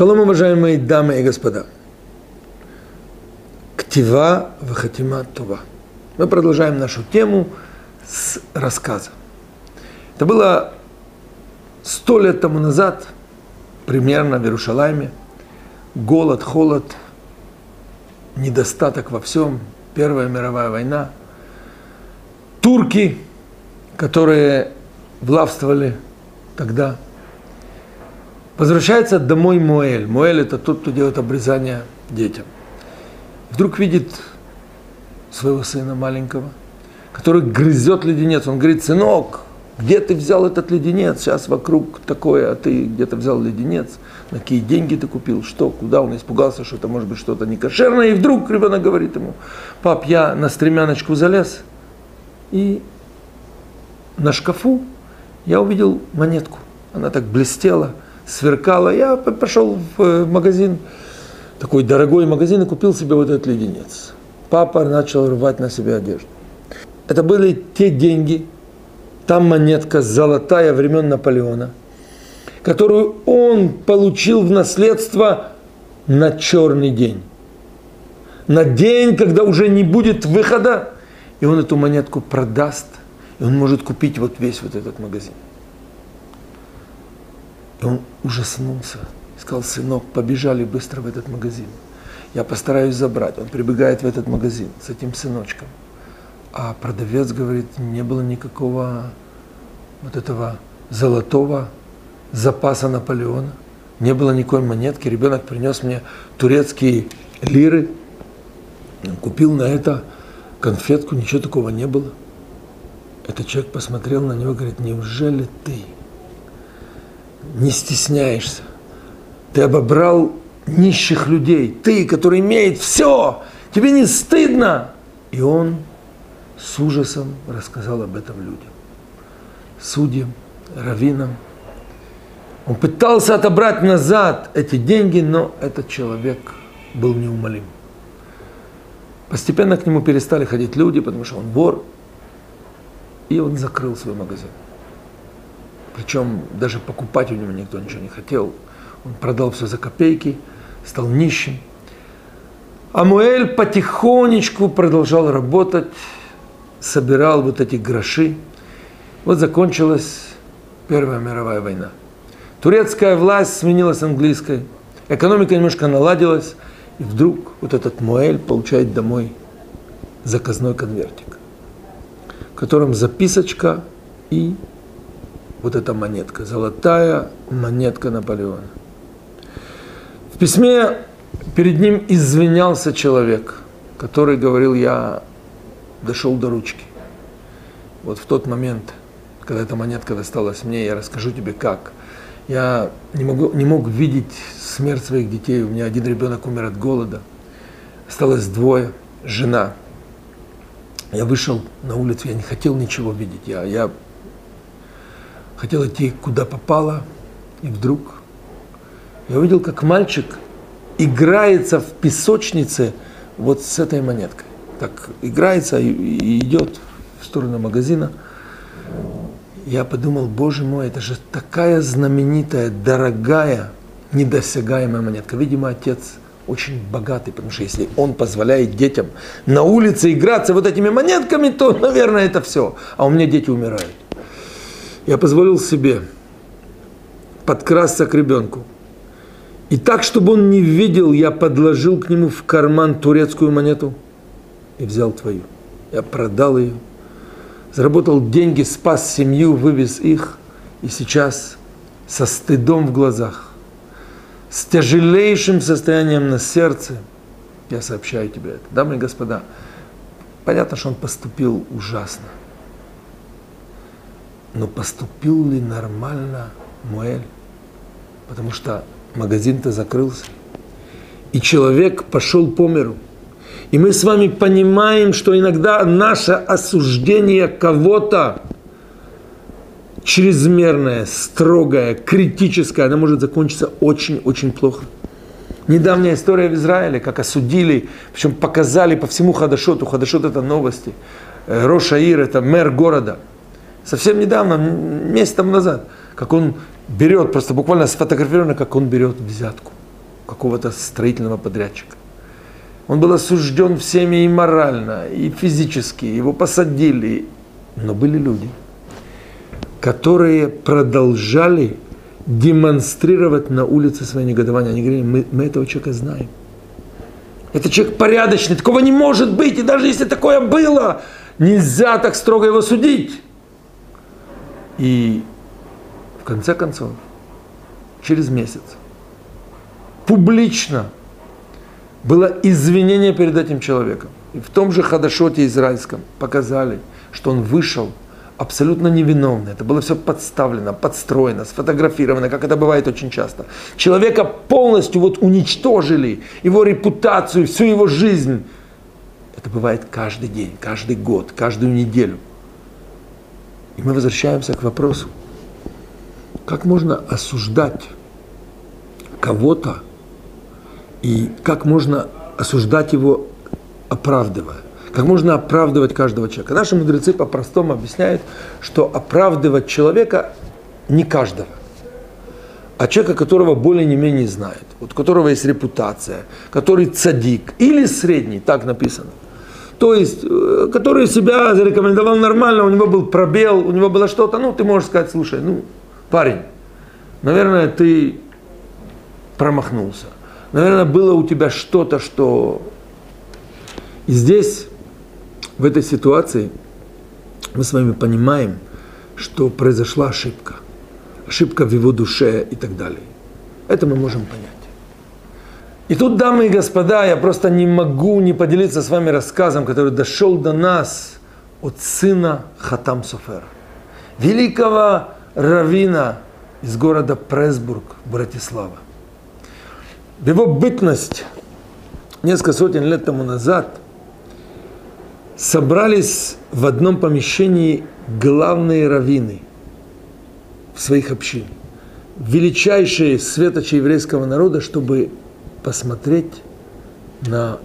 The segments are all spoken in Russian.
Шалом, уважаемые дамы и господа. Ктива Вахатима Това. Мы продолжаем нашу тему с рассказа. Это было сто лет тому назад, примерно в Иерушалайме. Голод, холод, недостаток во всем. Первая мировая война. Турки, которые властвовали тогда – Возвращается домой Моэль. Моэль это тот, кто делает обрезание детям. Вдруг видит своего сына маленького, который грызет леденец. Он говорит, сынок, где ты взял этот леденец? Сейчас вокруг такое, а ты где-то взял леденец. На какие деньги ты купил? Что? Куда? Он испугался, что это может быть что-то некошерное. И вдруг ребенок говорит ему, пап, я на стремяночку залез. И на шкафу я увидел монетку. Она так блестела сверкало. Я пошел в э, магазин, такой дорогой магазин, и купил себе вот этот леденец. Папа начал рвать на себе одежду. Это были те деньги, там монетка золотая времен Наполеона, которую он получил в наследство на черный день. На день, когда уже не будет выхода, и он эту монетку продаст, и он может купить вот весь вот этот магазин. И он ужаснулся. Сказал, сынок, побежали быстро в этот магазин. Я постараюсь забрать. Он прибегает в этот магазин с этим сыночком. А продавец говорит, не было никакого вот этого золотого запаса Наполеона. Не было никакой монетки. Ребенок принес мне турецкие лиры. Купил на это конфетку, ничего такого не было. Этот человек посмотрел на него и говорит, неужели ты не стесняешься. Ты обобрал нищих людей. Ты, который имеет все, тебе не стыдно. И он с ужасом рассказал об этом людям. Судьям, раввинам. Он пытался отобрать назад эти деньги, но этот человек был неумолим. Постепенно к нему перестали ходить люди, потому что он вор, и он закрыл свой магазин. Причем даже покупать у него никто ничего не хотел. Он продал все за копейки, стал нищим. Амуэль потихонечку продолжал работать, собирал вот эти гроши. Вот закончилась Первая мировая война. Турецкая власть сменилась английской, экономика немножко наладилась, и вдруг вот этот Муэль получает домой заказной конвертик, в котором записочка и вот эта монетка, золотая монетка Наполеона. В письме перед ним извинялся человек, который говорил, я дошел до ручки. Вот в тот момент, когда эта монетка досталась мне, я расскажу тебе как. Я не, могу, не мог видеть смерть своих детей. У меня один ребенок умер от голода. Осталось двое, жена. Я вышел на улицу, я не хотел ничего видеть. Я, я хотел идти куда попало, и вдруг я увидел, как мальчик играется в песочнице вот с этой монеткой. Так играется и идет в сторону магазина. Я подумал, боже мой, это же такая знаменитая, дорогая, недосягаемая монетка. Видимо, отец очень богатый, потому что если он позволяет детям на улице играться вот этими монетками, то, наверное, это все. А у меня дети умирают я позволил себе подкрасться к ребенку. И так, чтобы он не видел, я подложил к нему в карман турецкую монету и взял твою. Я продал ее, заработал деньги, спас семью, вывез их, и сейчас со стыдом в глазах, с тяжелейшим состоянием на сердце, я сообщаю тебе это. Дамы и господа, понятно, что он поступил ужасно. Но поступил ли нормально Муэль? Потому что магазин-то закрылся. И человек пошел по миру. И мы с вами понимаем, что иногда наше осуждение кого-то чрезмерное, строгое, критическое, оно может закончиться очень-очень плохо. Недавняя история в Израиле, как осудили, причем показали по всему Хадашоту. Хадашот это новости. Э, Рошаир это мэр города – совсем недавно, месяц тому назад, как он берет, просто буквально сфотографировано, как он берет взятку. какого-то строительного подрядчика. Он был осужден всеми и морально, и физически, его посадили. Но были люди, которые продолжали демонстрировать на улице свое негодование. Они говорили, мы, мы этого человека знаем. Это человек порядочный, такого не может быть. И даже если такое было, нельзя так строго его судить. И в конце концов, через месяц, публично было извинение перед этим человеком. И в том же Хадашоте израильском показали, что он вышел абсолютно невиновный. Это было все подставлено, подстроено, сфотографировано, как это бывает очень часто. Человека полностью вот уничтожили, его репутацию, всю его жизнь. Это бывает каждый день, каждый год, каждую неделю. И мы возвращаемся к вопросу, как можно осуждать кого-то и как можно осуждать его, оправдывая. Как можно оправдывать каждого человека. Наши мудрецы по-простому объясняют, что оправдывать человека не каждого, а человека, которого более не менее знает, у которого есть репутация, который цадик или средний, так написано. То есть, э, который себя зарекомендовал нормально, у него был пробел, у него было что-то, ну, ты можешь сказать, слушай, ну, парень, наверное, ты промахнулся. Наверное, было у тебя что-то, что... И здесь, в этой ситуации, мы с вами понимаем, что произошла ошибка. Ошибка в его душе и так далее. Это мы можем понять. И тут, дамы и господа, я просто не могу не поделиться с вами рассказом, который дошел до нас от сына Хатам Софера, великого равина из города Пресбург, Братислава. В его бытность несколько сотен лет тому назад собрались в одном помещении главные раввины своих общинах, величайшие светочи еврейского народа, чтобы посмотреть на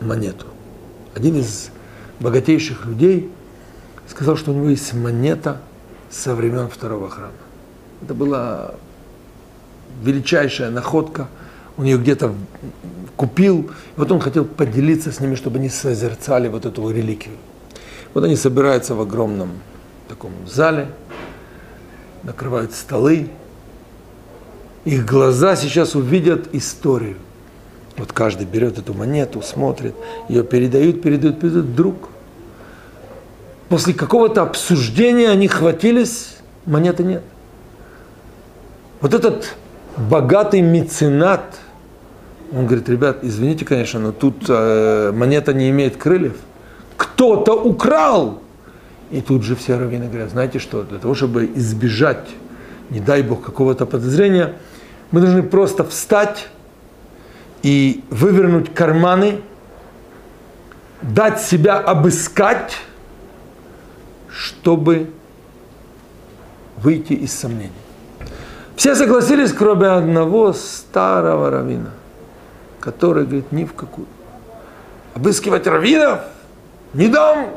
монету. Один из богатейших людей сказал, что у него есть монета со времен второго храма. Это была величайшая находка – он ее где-то купил, и вот он хотел поделиться с ними, чтобы они созерцали вот эту реликвию. Вот они собираются в огромном таком зале, накрывают столы, их глаза сейчас увидят историю. Вот каждый берет эту монету, смотрит, ее передают, передают, передают, вдруг после какого-то обсуждения они хватились, монеты нет. Вот этот богатый меценат – он говорит, ребят, извините, конечно, но тут э, монета не имеет крыльев. Кто-то украл! И тут же все раввины говорят, знаете что, для того, чтобы избежать, не дай бог, какого-то подозрения, мы должны просто встать и вывернуть карманы, дать себя обыскать, чтобы выйти из сомнений. Все согласились, кроме одного старого равина который говорит, ни в какую. Обыскивать раввинов? Не дам!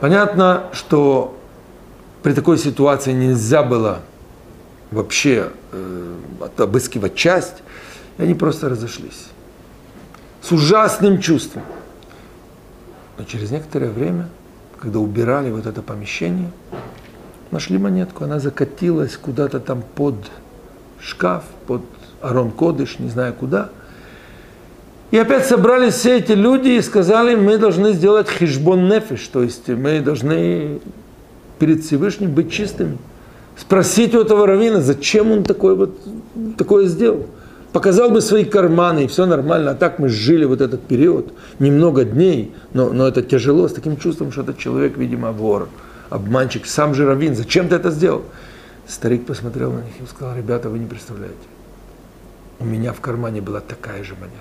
Понятно, что при такой ситуации нельзя было вообще э, обыскивать часть, и они просто разошлись. С ужасным чувством. Но через некоторое время, когда убирали вот это помещение, нашли монетку, она закатилась куда-то там под шкаф, под Арон Кодыш, не знаю куда. И опять собрались все эти люди и сказали, мы должны сделать хижбон нефиш, то есть мы должны перед Всевышним быть чистыми. Спросить у этого равина, зачем он такое, вот, такое сделал. Показал бы свои карманы, и все нормально. А так мы жили вот этот период, немного дней, но, но это тяжело, с таким чувством, что этот человек, видимо, вор, обманщик, сам же равин. Зачем ты это сделал? Старик посмотрел на них и сказал, ребята, вы не представляете у меня в кармане была такая же монета.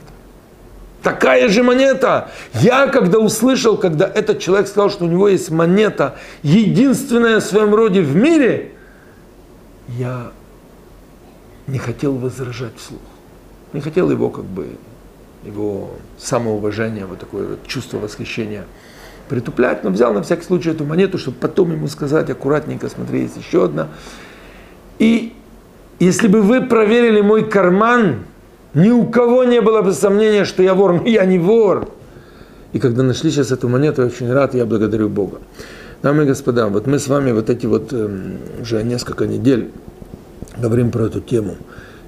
Такая же монета. Я когда услышал, когда этот человек сказал, что у него есть монета, единственная в своем роде в мире, я не хотел возражать вслух. Не хотел его как бы, его самоуважение, вот такое вот чувство восхищения притуплять, но взял на всякий случай эту монету, чтобы потом ему сказать аккуратненько, смотри, есть еще одна. И если бы вы проверили мой карман, Ни у кого не было бы сомнения, что я вор, но я не вор. И когда нашли сейчас эту монету, я очень рад, я благодарю Бога. Дамы и господа, вот мы с вами вот эти вот э, уже несколько недель говорим про эту тему.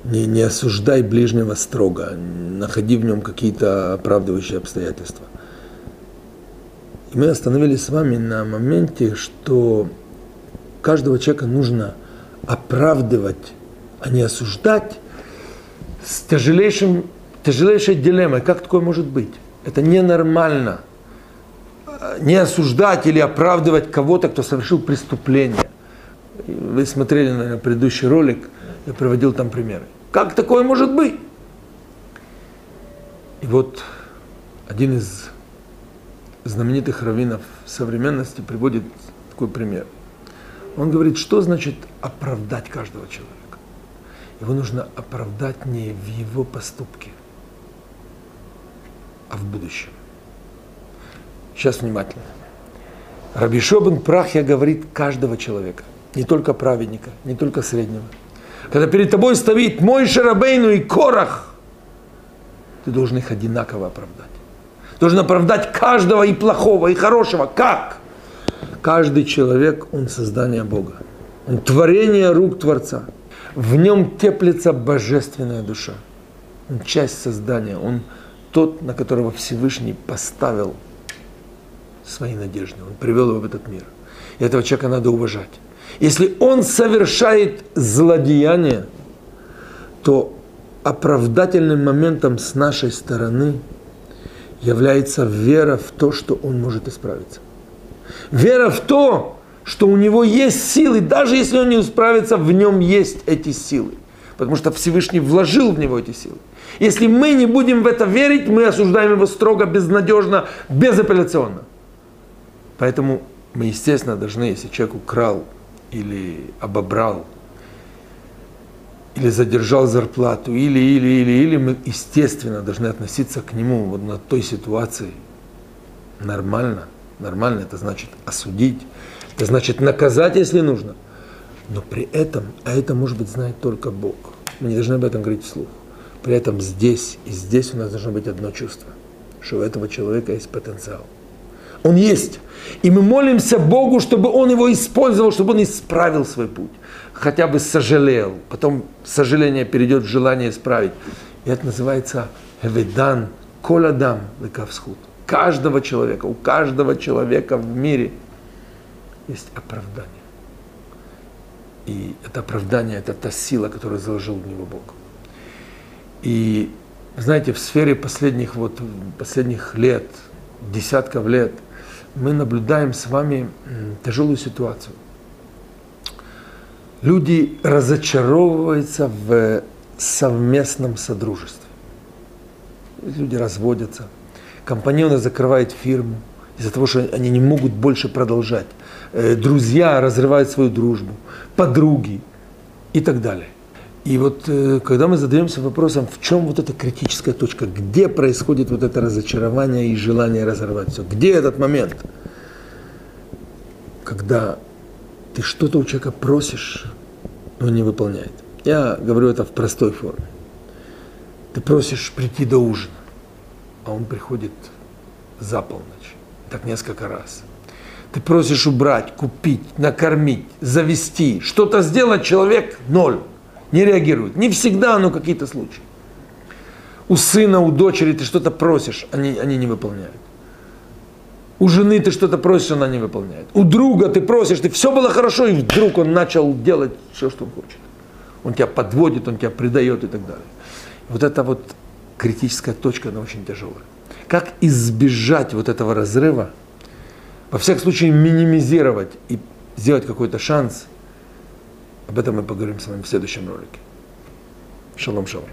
Не, не осуждай ближнего строго, находи в нем какие-то оправдывающие обстоятельства. И мы остановились с вами на моменте, что каждого человека нужно оправдывать, а не осуждать с тяжелейшим, тяжелейшей дилеммой. Как такое может быть? Это ненормально – не осуждать или оправдывать кого-то, кто совершил преступление. Вы смотрели, наверное, предыдущий ролик, я приводил там примеры. Как такое может быть? И вот один из знаменитых раввинов современности приводит такой пример. Он говорит, что значит оправдать каждого человека? Его нужно оправдать не в его поступке, а в будущем. Сейчас внимательно. Раби Шобин Прахья говорит каждого человека, не только праведника, не только среднего. Когда перед тобой стоит мой Шарабейну и Корах, ты должен их одинаково оправдать. Должен оправдать каждого и плохого, и хорошего. Как? Каждый человек, он создание Бога. Он творение рук Творца. В нем теплится божественная душа. Он часть создания. Он тот, на которого Всевышний поставил свои надежды. Он привел его в этот мир. И этого человека надо уважать. Если он совершает злодеяние, то оправдательным моментом с нашей стороны является вера в то, что он может исправиться. Вера в то, что у него есть силы, даже если он не исправится, в нем есть эти силы. Потому что Всевышний вложил в него эти силы. Если мы не будем в это верить, мы осуждаем его строго, безнадежно, безапелляционно. Поэтому мы, естественно, должны, если человек украл или обобрал, или задержал зарплату, или, или, или, или, мы, естественно, должны относиться к нему вот на той ситуации нормально. Нормально это значит осудить, это значит наказать, если нужно. Но при этом, а это может быть знает только Бог. Мы не должны об этом говорить вслух. При этом здесь и здесь у нас должно быть одно чувство, что у этого человека есть потенциал. Он есть. И мы молимся Богу, чтобы Он его использовал, чтобы он исправил свой путь. Хотя бы сожалел. Потом сожаление перейдет в желание исправить. И это называется Эведан Коладам Лекавсхуд. Каждого человека, у каждого человека в мире есть оправдание. И это оправдание, это та сила, которую заложил в него Бог. И знаете, в сфере последних, вот, последних лет, десятков лет – мы наблюдаем с вами тяжелую ситуацию. Люди разочаровываются в совместном содружестве. Люди разводятся. Компаньоны закрывают фирму из-за того, что они не могут больше продолжать. Э, друзья разрывают свою дружбу, подруги и так далее. И вот э, когда мы задаемся вопросом, в чем вот эта критическая точка, где происходит вот это разочарование и желание разорвать все, где этот момент, когда ты что-то у человека просишь, но не выполняет. Я говорю это в простой форме. Ты просишь прийти до ужина, а он приходит за полночь, так несколько раз. Ты просишь убрать, купить, накормить, завести, что-то сделать, человек ноль не реагируют. Не всегда, но какие-то случаи. У сына, у дочери ты что-то просишь, они, они не выполняют. У жены ты что-то просишь, она не выполняет. У друга ты просишь, ты все было хорошо, и вдруг он начал делать все, что он хочет. Он тебя подводит, он тебя предает и так далее. Вот это вот критическая точка, она очень тяжелая. Как избежать вот этого разрыва, во всяком случае минимизировать и сделать какой-то шанс – об этом мы поговорим с вами в следующем ролике. Шалом, шалом.